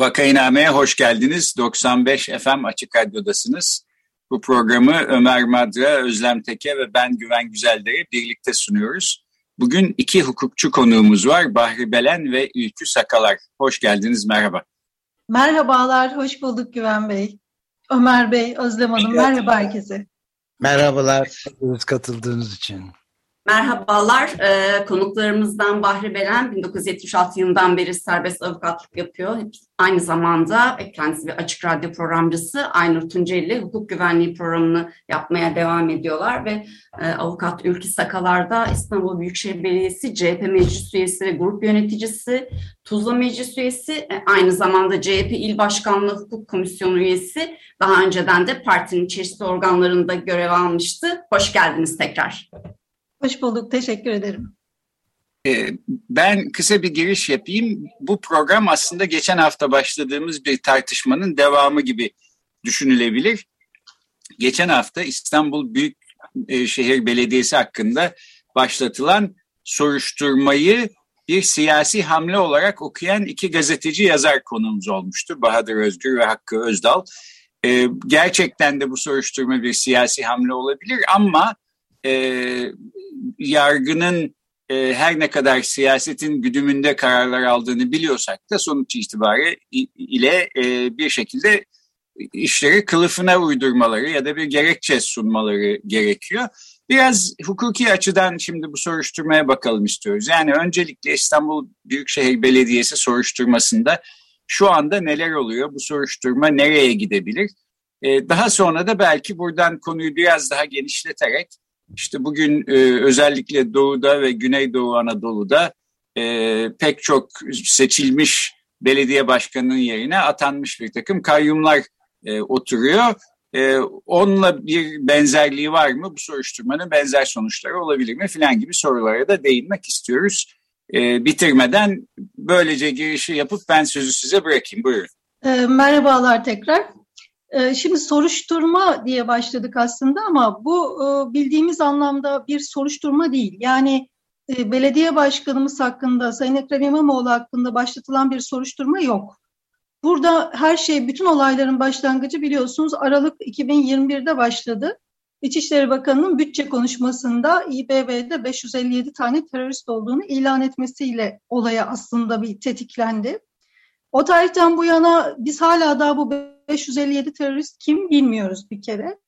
Vakainame'ye hoş geldiniz. 95 FM Açık Radyo'dasınız. Bu programı Ömer Madra, Özlem Teke ve ben Güven Güzelder'e birlikte sunuyoruz. Bugün iki hukukçu konuğumuz var. Bahri Belen ve Ülkü Sakalar. Hoş geldiniz, merhaba. Merhabalar, hoş bulduk Güven Bey. Ömer Bey, Özlem Hanım, merhaba herkese. Merhabalar, katıldığınız için. Merhabalar, e, konuklarımızdan Bahri Beren 1976 yılından beri serbest avukatlık yapıyor. Aynı zamanda kendisi bir açık radyo programcısı Aynur Tunceli hukuk güvenliği programını yapmaya devam ediyorlar ve e, avukat Ülkü Sakalar'da İstanbul Büyükşehir Belediyesi CHP meclis üyesi ve grup yöneticisi, Tuzla meclis üyesi, e, aynı zamanda CHP İl Başkanlığı Hukuk Komisyonu üyesi, daha önceden de partinin çeşitli organlarında görev almıştı. Hoş geldiniz tekrar. Hoş bulduk, teşekkür ederim. Ee, ben kısa bir giriş yapayım. Bu program aslında geçen hafta başladığımız bir tartışmanın devamı gibi düşünülebilir. Geçen hafta İstanbul Büyükşehir Belediyesi hakkında başlatılan soruşturmayı bir siyasi hamle olarak okuyan iki gazeteci yazar konumuz olmuştu. Bahadır Özgür ve Hakkı Özdal. Ee, gerçekten de bu soruşturma bir siyasi hamle olabilir ama e, yargının e, her ne kadar siyasetin güdümünde kararlar aldığını biliyorsak da sonuç itibariyle e, bir şekilde işleri kılıfına uydurmaları ya da bir gerekçe sunmaları gerekiyor. Biraz hukuki açıdan şimdi bu soruşturmaya bakalım istiyoruz. Yani öncelikle İstanbul Büyükşehir Belediyesi soruşturmasında şu anda neler oluyor? Bu soruşturma nereye gidebilir? Ee, daha sonra da belki buradan konuyu biraz daha genişleterek işte bugün e, özellikle Doğu'da ve Güneydoğu Anadolu'da e, pek çok seçilmiş belediye başkanının yerine atanmış bir takım kayyumlar e, oturuyor. E, onunla bir benzerliği var mı? Bu soruşturmanın benzer sonuçları olabilir mi? Filan gibi sorulara da değinmek istiyoruz. E, bitirmeden böylece girişi yapıp ben sözü size bırakayım. Buyurun. E, merhabalar tekrar. Ee, şimdi soruşturma diye başladık aslında ama bu e, bildiğimiz anlamda bir soruşturma değil. Yani e, belediye başkanımız hakkında, Sayın Ekrem İmamoğlu hakkında başlatılan bir soruşturma yok. Burada her şey, bütün olayların başlangıcı biliyorsunuz Aralık 2021'de başladı. İçişleri Bakanı'nın bütçe konuşmasında İBB'de 557 tane terörist olduğunu ilan etmesiyle olaya aslında bir tetiklendi. O tarihten bu yana biz hala daha bu 557 terörist kim bilmiyoruz bir kere.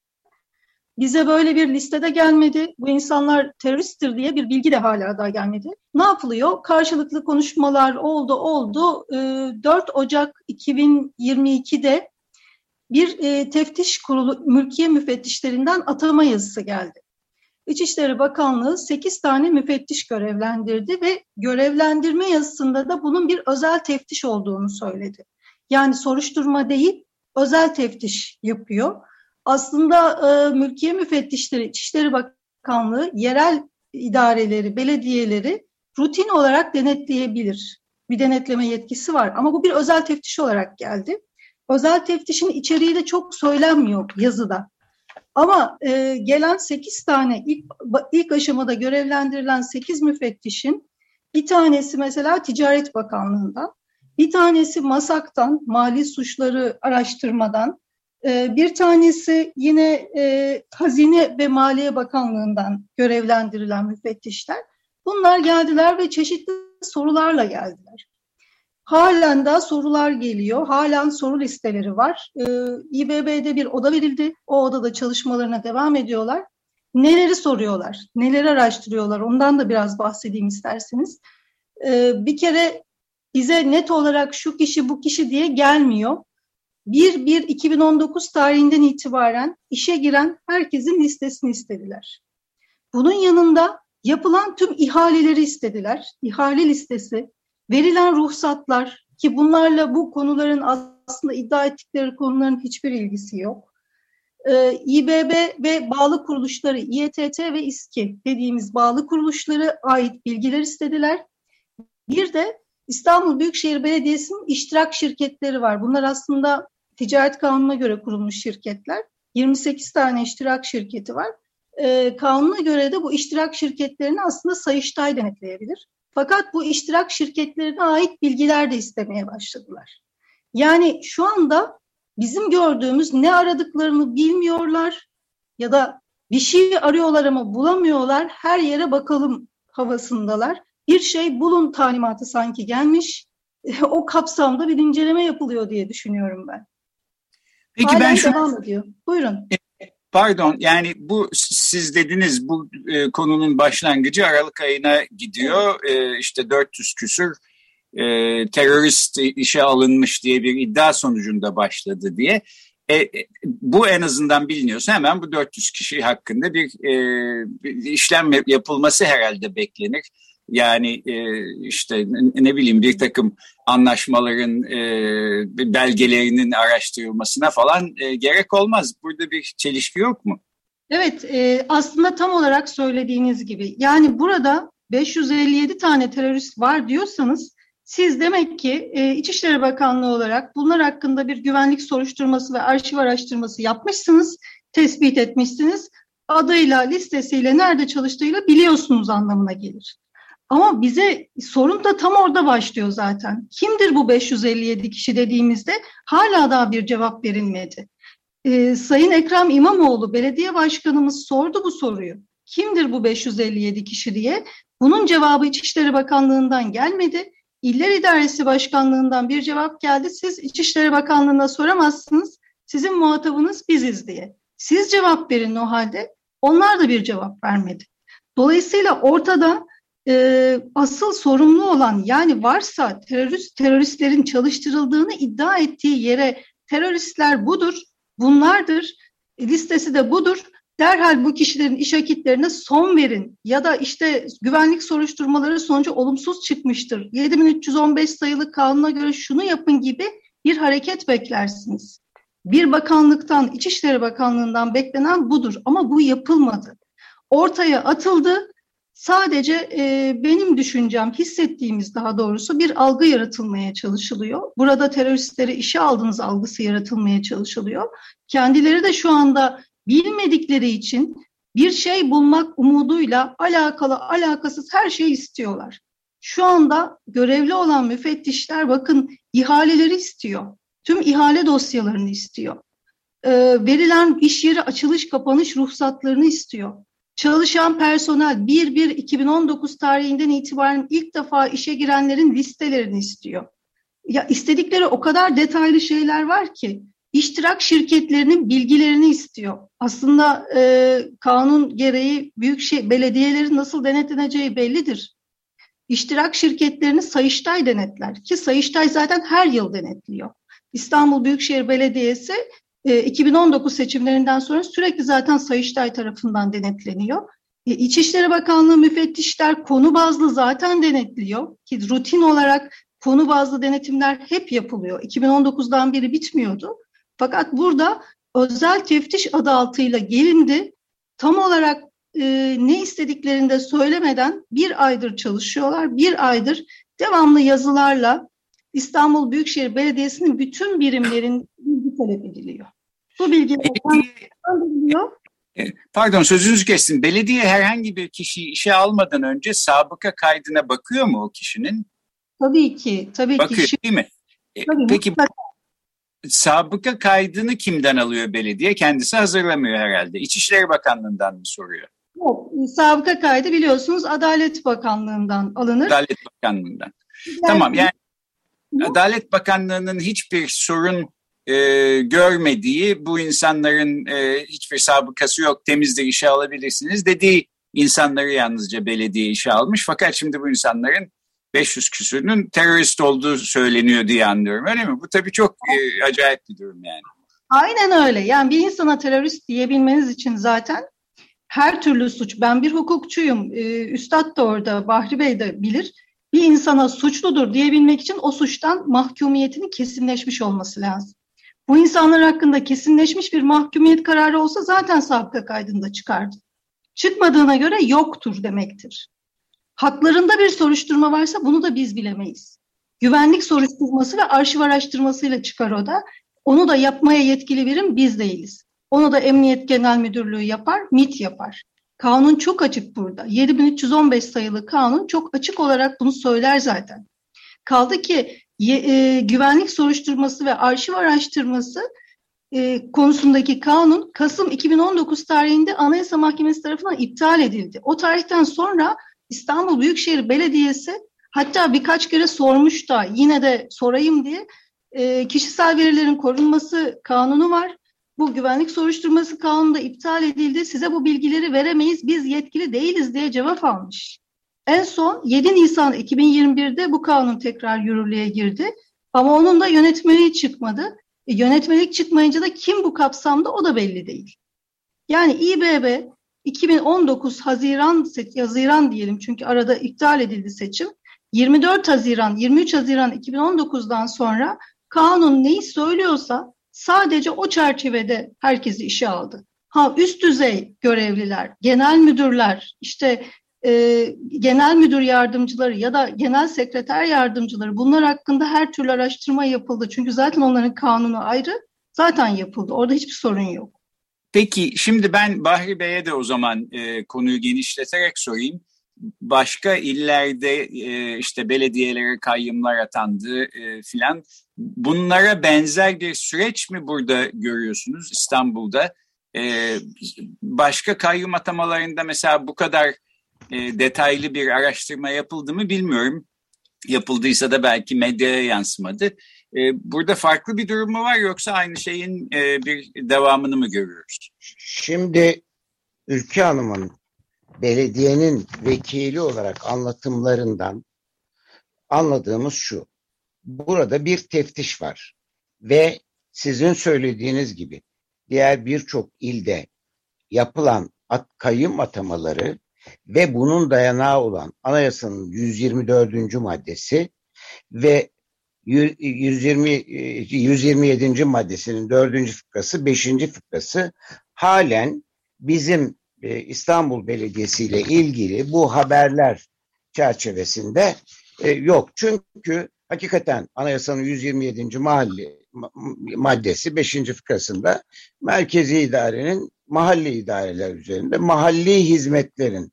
Bize böyle bir listede gelmedi. Bu insanlar teröristtir diye bir bilgi de hala daha gelmedi. Ne yapılıyor? Karşılıklı konuşmalar oldu oldu. 4 ee, Ocak 2022'de bir e, teftiş kurulu mülkiye müfettişlerinden atama yazısı geldi. İçişleri Bakanlığı 8 tane müfettiş görevlendirdi ve görevlendirme yazısında da bunun bir özel teftiş olduğunu söyledi. Yani soruşturma değil, özel teftiş yapıyor. Aslında e, mülkiye müfettişleri, İçişleri Bakanlığı yerel idareleri, belediyeleri rutin olarak denetleyebilir. Bir denetleme yetkisi var ama bu bir özel teftiş olarak geldi. Özel teftişin içeriği de çok söylenmiyor yazıda. Ama e, gelen 8 tane ilk, ilk aşamada görevlendirilen 8 müfettişin bir tanesi mesela Ticaret Bakanlığı'ndan, bir tanesi MASAK'tan, Mali Suçları Araştırmadan, e, bir tanesi yine e, Hazine ve Maliye Bakanlığı'ndan görevlendirilen müfettişler. Bunlar geldiler ve çeşitli sorularla geldiler. Halen daha sorular geliyor. Halen soru listeleri var. Ee, İBB'de bir oda verildi. O odada çalışmalarına devam ediyorlar. Neleri soruyorlar? Neleri araştırıyorlar? Ondan da biraz bahsedeyim isterseniz. Ee, bir kere bize net olarak şu kişi bu kişi diye gelmiyor. 1-1-2019 tarihinden itibaren işe giren herkesin listesini istediler. Bunun yanında yapılan tüm ihaleleri istediler. İhale listesi, verilen ruhsatlar ki bunlarla bu konuların aslında iddia ettikleri konuların hiçbir ilgisi yok. Ee, İBB ve bağlı kuruluşları İETT ve İSKİ dediğimiz bağlı kuruluşları ait bilgiler istediler. Bir de İstanbul Büyükşehir Belediyesi'nin iştirak şirketleri var. Bunlar aslında ticaret kanununa göre kurulmuş şirketler. 28 tane iştirak şirketi var. Ee, kanuna göre de bu iştirak şirketlerini aslında Sayıştay denetleyebilir. Fakat bu iştirak şirketlerine ait bilgiler de istemeye başladılar. Yani şu anda bizim gördüğümüz ne aradıklarını bilmiyorlar ya da bir şey arıyorlar ama bulamıyorlar. Her yere bakalım havasındalar. Bir şey bulun talimatı sanki gelmiş. O kapsamda bir inceleme yapılıyor diye düşünüyorum ben. Peki Halen ben şu devam ediyor. Buyurun. Pardon yani bu siz dediniz bu e, konunun başlangıcı Aralık ayına gidiyor. E, işte 400 küsür e, terörist işe alınmış diye bir iddia sonucunda başladı diye. E, e bu en azından biliniyorsa hemen bu 400 kişi hakkında bir, e, bir işlem yapılması herhalde beklenir. Yani e, işte ne bileyim bir takım anlaşmaların e, belgelerinin araştırılmasına falan e, gerek olmaz. Burada bir çelişki yok mu? Evet e, aslında tam olarak söylediğiniz gibi. Yani burada 557 tane terörist var diyorsanız siz demek ki e, İçişleri Bakanlığı olarak bunlar hakkında bir güvenlik soruşturması ve arşiv araştırması yapmışsınız, tespit etmişsiniz. Adıyla, listesiyle, nerede çalıştığıyla biliyorsunuz anlamına gelir. Ama bize sorun da tam orada başlıyor zaten. Kimdir bu 557 kişi dediğimizde hala daha bir cevap verilmedi. Ee, Sayın Ekrem İmamoğlu belediye başkanımız sordu bu soruyu. Kimdir bu 557 kişi diye. Bunun cevabı İçişleri Bakanlığı'ndan gelmedi. İller İdaresi Başkanlığı'ndan bir cevap geldi. Siz İçişleri Bakanlığı'na soramazsınız. Sizin muhatabınız biziz diye. Siz cevap verin o halde. Onlar da bir cevap vermedi. Dolayısıyla ortada e, asıl sorumlu olan yani varsa terörist teröristlerin çalıştırıldığını iddia ettiği yere teröristler budur, bunlardır, listesi de budur. Derhal bu kişilerin iş akitlerine son verin ya da işte güvenlik soruşturmaları sonucu olumsuz çıkmıştır. 7315 sayılı kanuna göre şunu yapın gibi bir hareket beklersiniz. Bir bakanlıktan, İçişleri Bakanlığı'ndan beklenen budur ama bu yapılmadı. Ortaya atıldı, Sadece e, benim düşüncem, hissettiğimiz daha doğrusu bir algı yaratılmaya çalışılıyor. Burada teröristleri işe aldığınız algısı yaratılmaya çalışılıyor. Kendileri de şu anda bilmedikleri için bir şey bulmak umuduyla alakalı alakasız her şeyi istiyorlar. Şu anda görevli olan müfettişler bakın ihaleleri istiyor. Tüm ihale dosyalarını istiyor. E, verilen iş yeri açılış kapanış ruhsatlarını istiyor. Çalışan personel 1-1-2019 tarihinden itibaren ilk defa işe girenlerin listelerini istiyor. Ya istedikleri o kadar detaylı şeyler var ki iştirak şirketlerinin bilgilerini istiyor. Aslında e, kanun gereği büyük şey, belediyelerin nasıl denetleneceği bellidir. İştirak şirketlerini Sayıştay denetler ki Sayıştay zaten her yıl denetliyor. İstanbul Büyükşehir Belediyesi 2019 e, seçimlerinden sonra sürekli zaten Sayıştay tarafından denetleniyor. E, İçişleri Bakanlığı müfettişler konu bazlı zaten denetliyor ki rutin olarak konu bazlı denetimler hep yapılıyor. 2019'dan beri bitmiyordu. Fakat burada özel teftiş adı altıyla gelindi. Tam olarak e, ne istediklerini de söylemeden bir aydır çalışıyorlar. Bir aydır devamlı yazılarla İstanbul Büyükşehir Belediyesi'nin bütün birimlerin bilgi talep ediliyor. Bu bilgi biliniyor. E, pardon sözünüzü kestim. Belediye herhangi bir kişiyi işe almadan önce sabıka kaydına bakıyor mu o kişinin? Tabii ki. Tabii bakıyor ki. değil mi? E, tabii, Peki mutlaka. sabıka kaydını kimden alıyor belediye? Kendisi hazırlamıyor herhalde. İçişleri Bakanlığı'ndan mı soruyor? Yok. Sabıka kaydı biliyorsunuz Adalet Bakanlığı'ndan alınır. Adalet Bakanlığı'ndan. Yani, tamam yani Adalet Bakanlığı'nın hiçbir sorun e, görmediği, bu insanların e, hiçbir sabıkası yok, temizdir işe alabilirsiniz dediği insanları yalnızca belediye işe almış. Fakat şimdi bu insanların 500 küsürünün terörist olduğu söyleniyor diye anlıyorum. Öyle mi? Bu tabii çok e, acayip bir durum yani. Aynen öyle. Yani bir insana terörist diyebilmeniz için zaten her türlü suç. Ben bir hukukçuyum. Ee, Üstad da orada, Bahri Bey de bilir. Bir insana suçludur diyebilmek için o suçtan mahkumiyetinin kesinleşmiş olması lazım. Bu insanlar hakkında kesinleşmiş bir mahkumiyet kararı olsa zaten sabıka kaydında çıkardı. Çıkmadığına göre yoktur demektir. Haklarında bir soruşturma varsa bunu da biz bilemeyiz. Güvenlik soruşturması ve arşiv araştırmasıyla çıkar o da. Onu da yapmaya yetkili birim biz değiliz. Onu da Emniyet Genel Müdürlüğü yapar, MIT yapar. Kanun çok açık burada. 7315 sayılı kanun çok açık olarak bunu söyler zaten. Kaldı ki e, güvenlik soruşturması ve arşiv araştırması e, konusundaki kanun Kasım 2019 tarihinde Anayasa Mahkemesi tarafından iptal edildi. O tarihten sonra İstanbul Büyükşehir Belediyesi hatta birkaç kere sormuş da yine de sorayım diye e, kişisel verilerin korunması kanunu var. Bu güvenlik soruşturması kanunu da iptal edildi. Size bu bilgileri veremeyiz. Biz yetkili değiliz diye cevap almış. En son 7 Nisan 2021'de bu kanun tekrar yürürlüğe girdi. Ama onun da yönetmeliği çıkmadı. E, yönetmelik çıkmayınca da kim bu kapsamda o da belli değil. Yani İBB 2019 Haziran Haziran diyelim çünkü arada iptal edildi seçim. 24 Haziran 23 Haziran 2019'dan sonra kanun neyi söylüyorsa sadece o çerçevede herkesi işe aldı. Ha üst düzey görevliler, genel müdürler, işte e, genel müdür yardımcıları ya da genel sekreter yardımcıları bunlar hakkında her türlü araştırma yapıldı. Çünkü zaten onların kanunu ayrı, zaten yapıldı. Orada hiçbir sorun yok. Peki şimdi ben Bahri Bey'e de o zaman e, konuyu genişleterek sorayım. Başka illerde e, işte belediyelere kayyımlar atandı e, filan. Bunlara benzer bir süreç mi burada görüyorsunuz İstanbul'da? E, başka kayyum atamalarında mesela bu kadar e, detaylı bir araştırma yapıldı mı bilmiyorum. Yapıldıysa da belki medyaya yansımadı. E, burada farklı bir durum mu var yoksa aynı şeyin e, bir devamını mı görüyoruz? Şimdi Ülke Hanım'ın belediyenin vekili olarak anlatımlarından anladığımız şu. Burada bir teftiş var ve sizin söylediğiniz gibi diğer birçok ilde yapılan at, kayyum atamaları ve bunun dayanağı olan anayasanın 124. maddesi ve 120 127. maddesinin 4. fıkrası 5. fıkrası halen bizim e, İstanbul Belediyesi ile ilgili bu haberler çerçevesinde e, yok. Çünkü hakikaten anayasanın 127. mahalle maddesi 5. fıkrasında merkezi idarenin mahalli idareler üzerinde mahalli hizmetlerin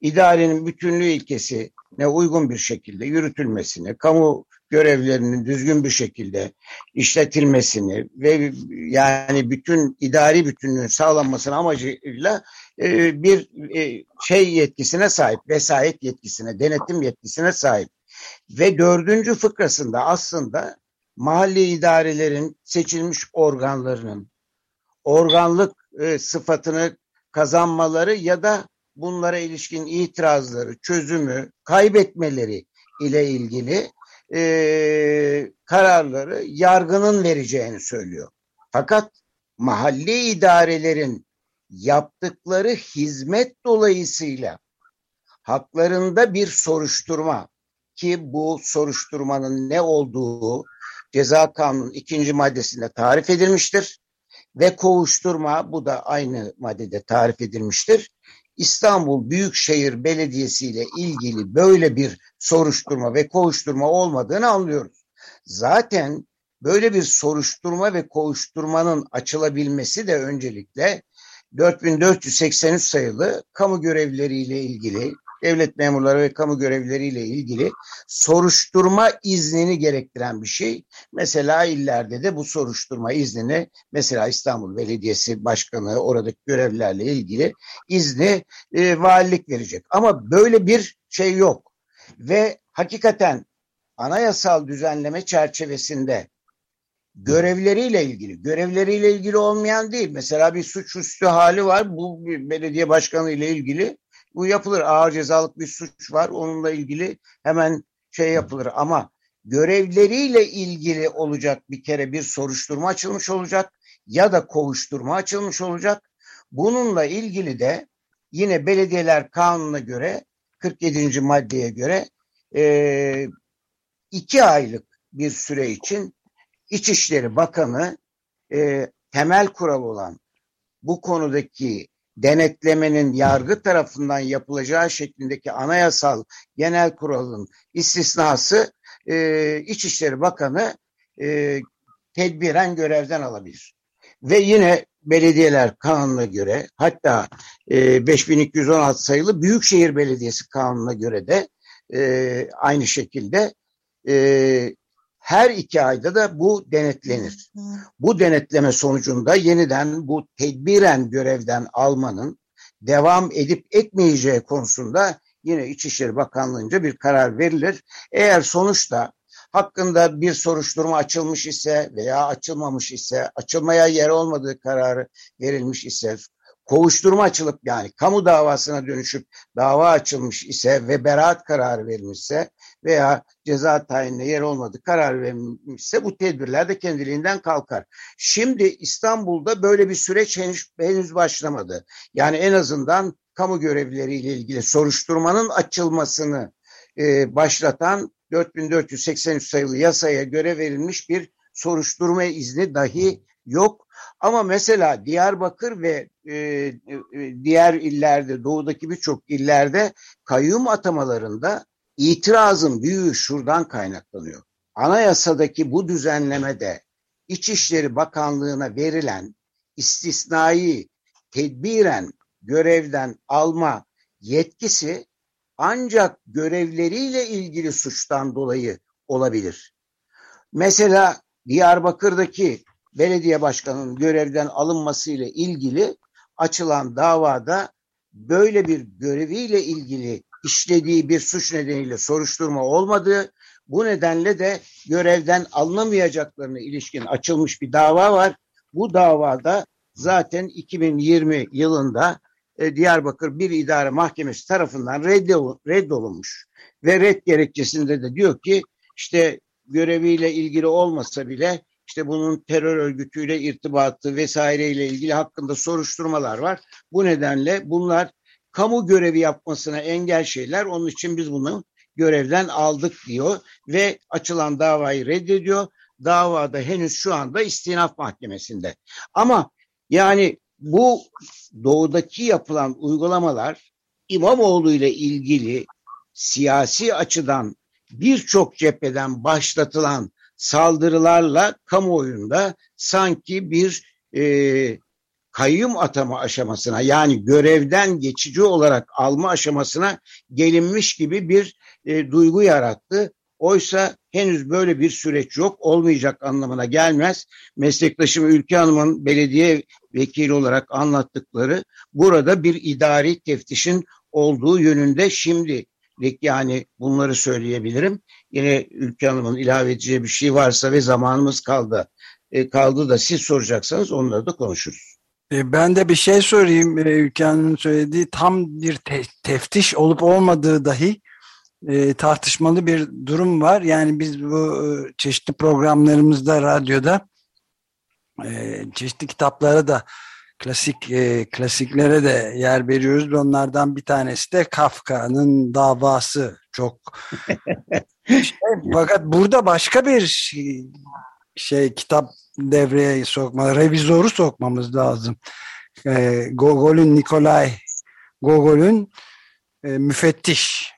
idarenin bütünlüğü ilkesine uygun bir şekilde yürütülmesini, kamu görevlerinin düzgün bir şekilde işletilmesini ve yani bütün idari bütünlüğün sağlanmasının amacıyla e, bir e, şey yetkisine sahip, vesayet yetkisine, denetim yetkisine sahip. Ve dördüncü fıkrasında aslında mahalli idarelerin seçilmiş organlarının organlık e, sıfatını kazanmaları ya da bunlara ilişkin itirazları, çözümü, kaybetmeleri ile ilgili e, kararları yargının vereceğini söylüyor. Fakat mahalli idarelerin yaptıkları hizmet dolayısıyla haklarında bir soruşturma ki bu soruşturmanın ne olduğu ceza kanunun ikinci maddesinde tarif edilmiştir ve kovuşturma bu da aynı maddede tarif edilmiştir. İstanbul Büyükşehir Belediyesi ile ilgili böyle bir soruşturma ve kovuşturma olmadığını anlıyoruz. Zaten böyle bir soruşturma ve kovuşturmanın açılabilmesi de öncelikle 4483 sayılı kamu görevlileriyle ilgili devlet memurları ve kamu görevlileriyle ilgili soruşturma iznini gerektiren bir şey. Mesela illerde de bu soruşturma iznini mesela İstanbul Belediyesi Başkanı oradaki görevlerle ilgili izni e, valilik verecek. Ama böyle bir şey yok. Ve hakikaten anayasal düzenleme çerçevesinde görevleriyle ilgili, görevleriyle ilgili olmayan değil. Mesela bir suçüstü hali var. Bu belediye başkanı ile ilgili Bu yapılır. Ağır cezalık bir suç var. Onunla ilgili hemen şey yapılır ama görevleriyle ilgili olacak bir kere bir soruşturma açılmış olacak ya da kovuşturma açılmış olacak. Bununla ilgili de yine belediyeler kanununa göre 47. maddeye göre e, iki aylık bir süre için İçişleri Bakanı e, temel kural olan bu konudaki denetlemenin yargı tarafından yapılacağı şeklindeki anayasal genel kuralın istisnası e, İçişleri Bakanı e, tedbiren görevden alabilir. Ve yine belediyeler kanununa göre hatta e, 5216 sayılı Büyükşehir Belediyesi kanununa göre de e, aynı şekilde e, her iki ayda da bu denetlenir. Bu denetleme sonucunda yeniden bu tedbiren görevden almanın devam edip etmeyeceği konusunda yine İçişleri Bakanlığı'nca bir karar verilir. Eğer sonuçta hakkında bir soruşturma açılmış ise veya açılmamış ise, açılmaya yer olmadığı kararı verilmiş ise, kovuşturma açılıp yani kamu davasına dönüşüp dava açılmış ise ve beraat kararı verilmişse veya ceza tayinine yer olmadı karar verilmişse bu tedbirler de kendiliğinden kalkar. Şimdi İstanbul'da böyle bir süreç henüz, henüz başlamadı. Yani en azından kamu görevlileriyle ilgili soruşturmanın açılmasını e, başlatan 4483 sayılı yasaya göre verilmiş bir soruşturma izni dahi yok. Ama mesela Diyarbakır ve e, e, diğer illerde, doğudaki birçok illerde kayyum atamalarında itirazın büyüğü şuradan kaynaklanıyor. Anayasadaki bu düzenlemede İçişleri Bakanlığı'na verilen istisnai tedbiren görevden alma yetkisi ancak görevleriyle ilgili suçtan dolayı olabilir. Mesela Diyarbakır'daki belediye başkanının görevden alınmasıyla ilgili açılan davada böyle bir göreviyle ilgili işlediği bir suç nedeniyle soruşturma olmadığı, bu nedenle de görevden alınamayacaklarına ilişkin açılmış bir dava var. Bu davada zaten 2020 yılında e, Diyarbakır Bir İdare Mahkemesi tarafından reddolunmuş. Ve red gerekçesinde de diyor ki işte göreviyle ilgili olmasa bile işte bunun terör örgütüyle irtibatı vesaireyle ilgili hakkında soruşturmalar var. Bu nedenle bunlar kamu görevi yapmasına engel şeyler. Onun için biz bunu görevden aldık diyor ve açılan davayı reddediyor. Davada henüz şu anda istinaf mahkemesinde. Ama yani bu doğudaki yapılan uygulamalar İmamoğlu ile ilgili siyasi açıdan birçok cepheden başlatılan saldırılarla kamuoyunda sanki bir e, kayyum atama aşamasına yani görevden geçici olarak alma aşamasına gelinmiş gibi bir e, duygu yarattı. Oysa henüz böyle bir süreç yok, olmayacak anlamına gelmez. Meslektaşım Ülke Hanım'ın belediye vekili olarak anlattıkları burada bir idari teftişin olduğu yönünde şimdi yani bunları söyleyebilirim. Yine Ülke Hanım'ın ilave edeceği bir şey varsa ve zamanımız kaldı. E, kaldı da siz soracaksanız onları da konuşuruz. E, ben de bir şey sorayım. E, Ülke Hanım'ın söylediği tam bir te teftiş olup olmadığı dahi e, tartışmalı bir durum var. Yani biz bu e, çeşitli programlarımızda, radyoda e, çeşitli kitaplara da klasik e, klasiklere de yer veriyoruz. Onlardan bir tanesi de Kafka'nın davası. Çok şey, fakat burada başka bir şey, şey kitap devreye sokma, revizoru sokmamız lazım. E, Gogol'ün Nikolay Gogol'ün e, müfettiş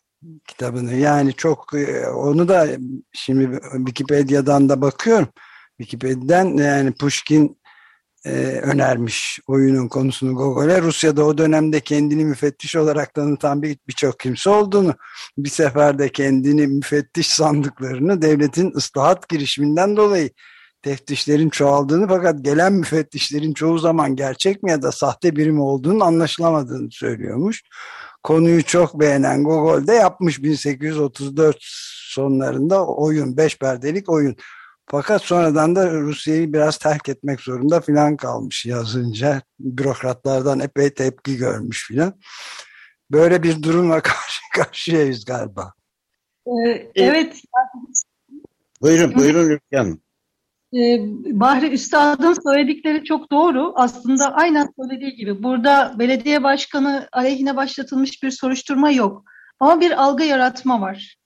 kitabını yani çok e, onu da şimdi Wikipedia'dan da bakıyorum. Wikipedia'dan yani Pushkin e, önermiş oyunun konusunu Gogol'e. Rusya'da o dönemde kendini müfettiş olarak tanıtan birçok bir kimse olduğunu, bir seferde kendini müfettiş sandıklarını devletin ıslahat girişiminden dolayı teftişlerin çoğaldığını fakat gelen müfettişlerin çoğu zaman gerçek mi ya da sahte birim olduğunu anlaşılamadığını söylüyormuş. Konuyu çok beğenen Gogol de yapmış 1834 sonlarında oyun, beş perdelik oyun. Fakat sonradan da Rusya'yı biraz terk etmek zorunda filan kalmış yazınca. Bürokratlardan epey tepki görmüş filan. böyle bir durumla karşı karşıyayız galiba. Ee, evet. Buyurun, buyurun Ülke Ee, Bahri Üstad'ın söyledikleri çok doğru. Aslında aynen söylediği gibi. Burada belediye başkanı aleyhine başlatılmış bir soruşturma yok. Ama bir algı yaratma var.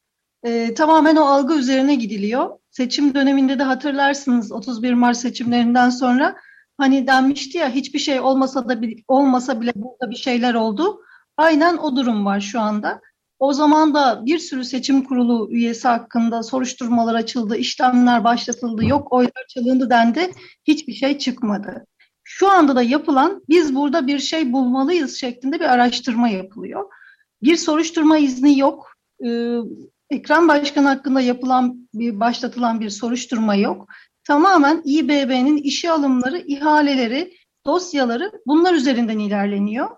Ee, tamamen o algı üzerine gidiliyor. Seçim döneminde de hatırlarsınız 31 Mart seçimlerinden sonra hani denmişti ya hiçbir şey olmasa da olmasa bile burada bir şeyler oldu. Aynen o durum var şu anda. O zaman da bir sürü seçim kurulu üyesi hakkında soruşturmalar açıldı, işlemler başlatıldı, yok oylar çalındı dendi, hiçbir şey çıkmadı. Şu anda da yapılan biz burada bir şey bulmalıyız şeklinde bir araştırma yapılıyor. Bir soruşturma izni yok. Ee, Ekrem Başkan hakkında yapılan bir başlatılan bir soruşturma yok. Tamamen İBB'nin işe alımları, ihaleleri, dosyaları bunlar üzerinden ilerleniyor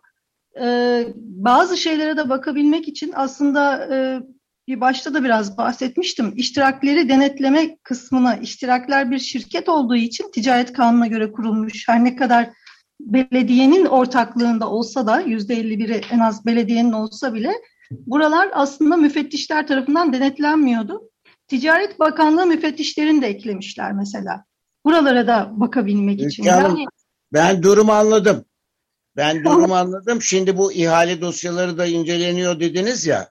e, bazı şeylere de bakabilmek için aslında e, bir başta da biraz bahsetmiştim. İştirakleri denetleme kısmına iştirakler bir şirket olduğu için ticaret kanununa göre kurulmuş. Her ne kadar belediyenin ortaklığında olsa da yüzde 51'i en az belediyenin olsa bile buralar aslında müfettişler tarafından denetlenmiyordu. Ticaret Bakanlığı müfettişlerini de eklemişler mesela. Buralara da bakabilmek Ülke için. Hanım, Yani, ben durumu anladım. Ben durumu anladım. Şimdi bu ihale dosyaları da inceleniyor dediniz ya.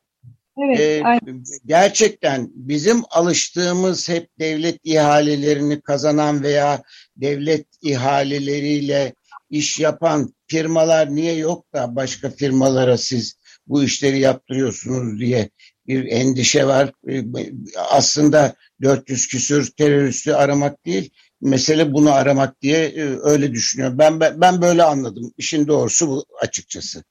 evet, aynen. gerçekten bizim alıştığımız hep devlet ihalelerini kazanan veya devlet ihaleleriyle iş yapan firmalar niye yok da başka firmalara siz bu işleri yaptırıyorsunuz diye bir endişe var. Ee, Aslında 400 küsür teröristi aramak değil, mesele bunu aramak diye e, öyle düşünüyorum. Ben, ben ben böyle anladım. İşin doğrusu bu açıkçası.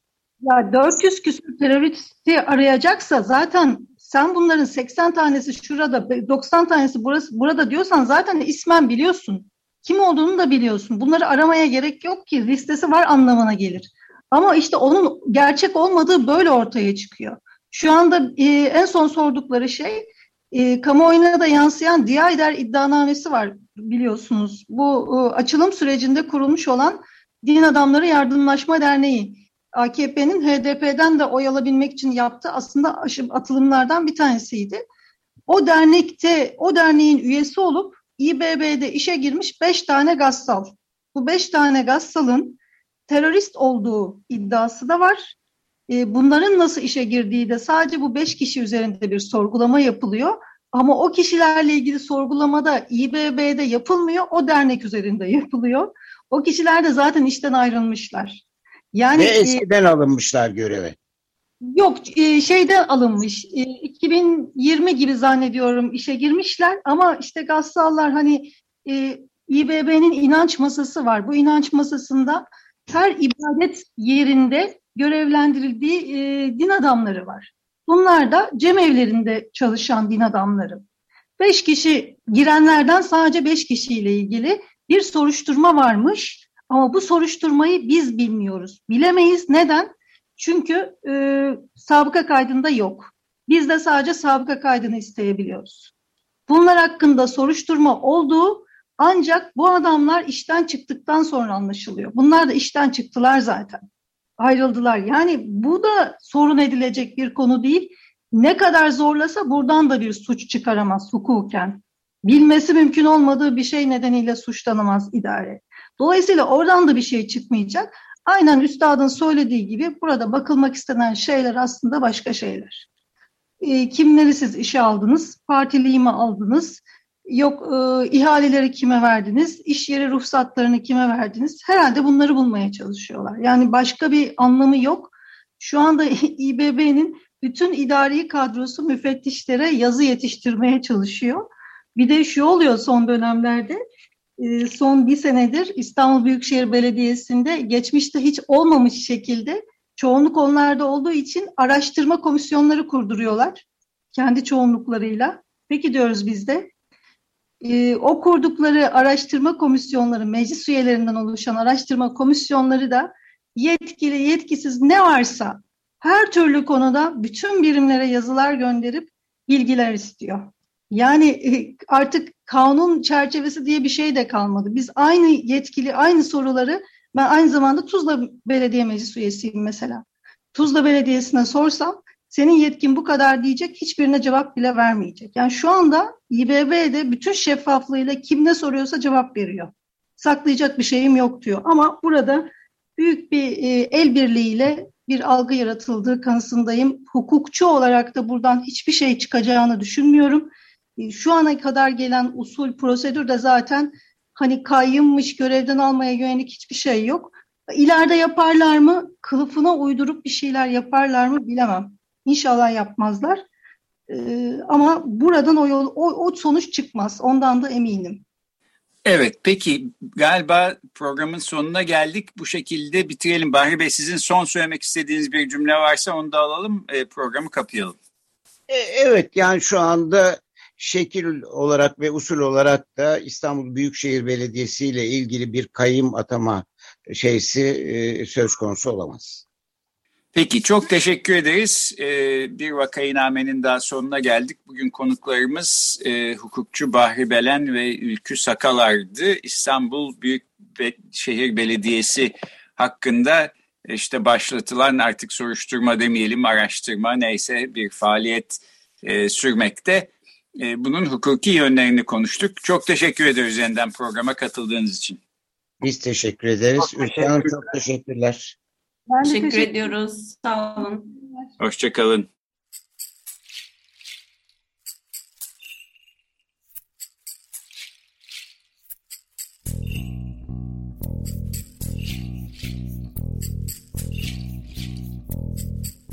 Ya 400 küsur teröristi arayacaksa zaten sen bunların 80 tanesi şurada, 90 tanesi burası burada diyorsan zaten ismen biliyorsun. Kim olduğunu da biliyorsun. Bunları aramaya gerek yok ki listesi var anlamına gelir. Ama işte onun gerçek olmadığı böyle ortaya çıkıyor. Şu anda e, en son sordukları şey e, kamuoyuna da yansıyan Diyader iddianamesi var biliyorsunuz. Bu e, açılım sürecinde kurulmuş olan Din Adamları Yardımlaşma Derneği. AKP'nin HDP'den de oy alabilmek için yaptığı aslında atılımlardan bir tanesiydi. O dernekte, o derneğin üyesi olup İBB'de işe girmiş beş tane gassal. Bu beş tane gassalın terörist olduğu iddiası da var. E, bunların nasıl işe girdiği de sadece bu beş kişi üzerinde bir sorgulama yapılıyor. Ama o kişilerle ilgili sorgulamada İBB'de yapılmıyor, o dernek üzerinde yapılıyor. O kişiler de zaten işten ayrılmışlar. Yani Ve eskiden e, alınmışlar göreve. Yok e, şeyden alınmış. E, 2020 gibi zannediyorum işe girmişler ama işte Gassallar hani e, İBB'nin inanç masası var. Bu inanç masasında her ibadet yerinde görevlendirildiği e, din adamları var. Bunlar da cemevlerinde çalışan din adamları. Beş kişi girenlerden sadece beş kişiyle ilgili bir soruşturma varmış. Ama bu soruşturmayı biz bilmiyoruz. Bilemeyiz. Neden? Çünkü e, sabıka kaydında yok. Biz de sadece sabıka kaydını isteyebiliyoruz. Bunlar hakkında soruşturma olduğu ancak bu adamlar işten çıktıktan sonra anlaşılıyor. Bunlar da işten çıktılar zaten. Ayrıldılar. Yani bu da sorun edilecek bir konu değil. Ne kadar zorlasa buradan da bir suç çıkaramaz hukuken. Bilmesi mümkün olmadığı bir şey nedeniyle suçlanamaz idare. Dolayısıyla oradan da bir şey çıkmayacak. Aynen üstadın söylediği gibi burada bakılmak istenen şeyler aslında başka şeyler. E, kimleri siz işe aldınız? Partiliği mi aldınız? Yok e, ihaleleri kime verdiniz? İş yeri ruhsatlarını kime verdiniz? Herhalde bunları bulmaya çalışıyorlar. Yani başka bir anlamı yok. Şu anda İBB'nin bütün idari kadrosu müfettişlere yazı yetiştirmeye çalışıyor. Bir de şu oluyor son dönemlerde ee, son bir senedir İstanbul Büyükşehir Belediyesi'nde geçmişte hiç olmamış şekilde çoğunluk onlarda olduğu için araştırma komisyonları kurduruyorlar. Kendi çoğunluklarıyla. Peki diyoruz biz de. Ee, o kurdukları araştırma komisyonları, meclis üyelerinden oluşan araştırma komisyonları da yetkili, yetkisiz ne varsa her türlü konuda bütün birimlere yazılar gönderip bilgiler istiyor. Yani e, artık kanun çerçevesi diye bir şey de kalmadı. Biz aynı yetkili, aynı soruları ben aynı zamanda Tuzla Belediye Meclis üyesiyim mesela. Tuzla Belediyesi'ne sorsam senin yetkin bu kadar diyecek hiçbirine cevap bile vermeyecek. Yani şu anda İBB'de bütün şeffaflığıyla kim ne soruyorsa cevap veriyor. Saklayacak bir şeyim yok diyor. Ama burada büyük bir e, el birliğiyle bir algı yaratıldığı kanısındayım. Hukukçu olarak da buradan hiçbir şey çıkacağını düşünmüyorum. E, şu ana kadar gelen usul, prosedür de zaten hani kayyımmış, görevden almaya yönelik hiçbir şey yok. İleride yaparlar mı? Kılıfına uydurup bir şeyler yaparlar mı bilemem. İnşallah yapmazlar. Ee, ama buradan o, yol, o, o sonuç çıkmaz. Ondan da eminim. Evet peki galiba programın sonuna geldik. Bu şekilde bitirelim. Bahri Bey sizin son söylemek istediğiniz bir cümle varsa onu da alalım. E, programı kapayalım. E, evet yani şu anda şekil olarak ve usul olarak da İstanbul Büyükşehir Belediyesi ile ilgili bir kayım atama şeysi e, söz konusu olamaz. Peki çok teşekkür ederiz. Ee, bir vakayınamenin daha sonuna geldik. Bugün konuklarımız e, hukukçu Bahri Belen ve Ülkü Sakalar'dı. İstanbul Büyükşehir Belediyesi hakkında işte başlatılan artık soruşturma demeyelim araştırma neyse bir faaliyet e, sürmekte. E, bunun hukuki yönlerini konuştuk. Çok teşekkür ederiz yeniden programa katıldığınız için. Biz teşekkür ederiz. Ülke Hanım çok teşekkürler. Ben teşekkür, teşekkür ediyoruz. Sağ olun. Hoşçakalın.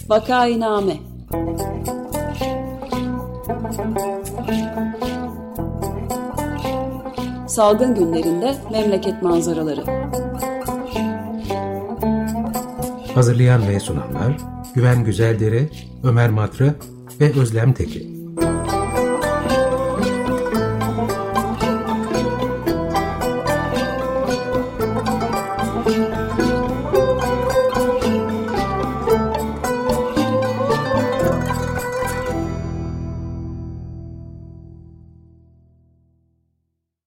Vakainame Salgın günlerinde memleket manzaraları Hazırlayan ve sunanlar Güven Güzeldere, Ömer Matra ve Özlem Tekin.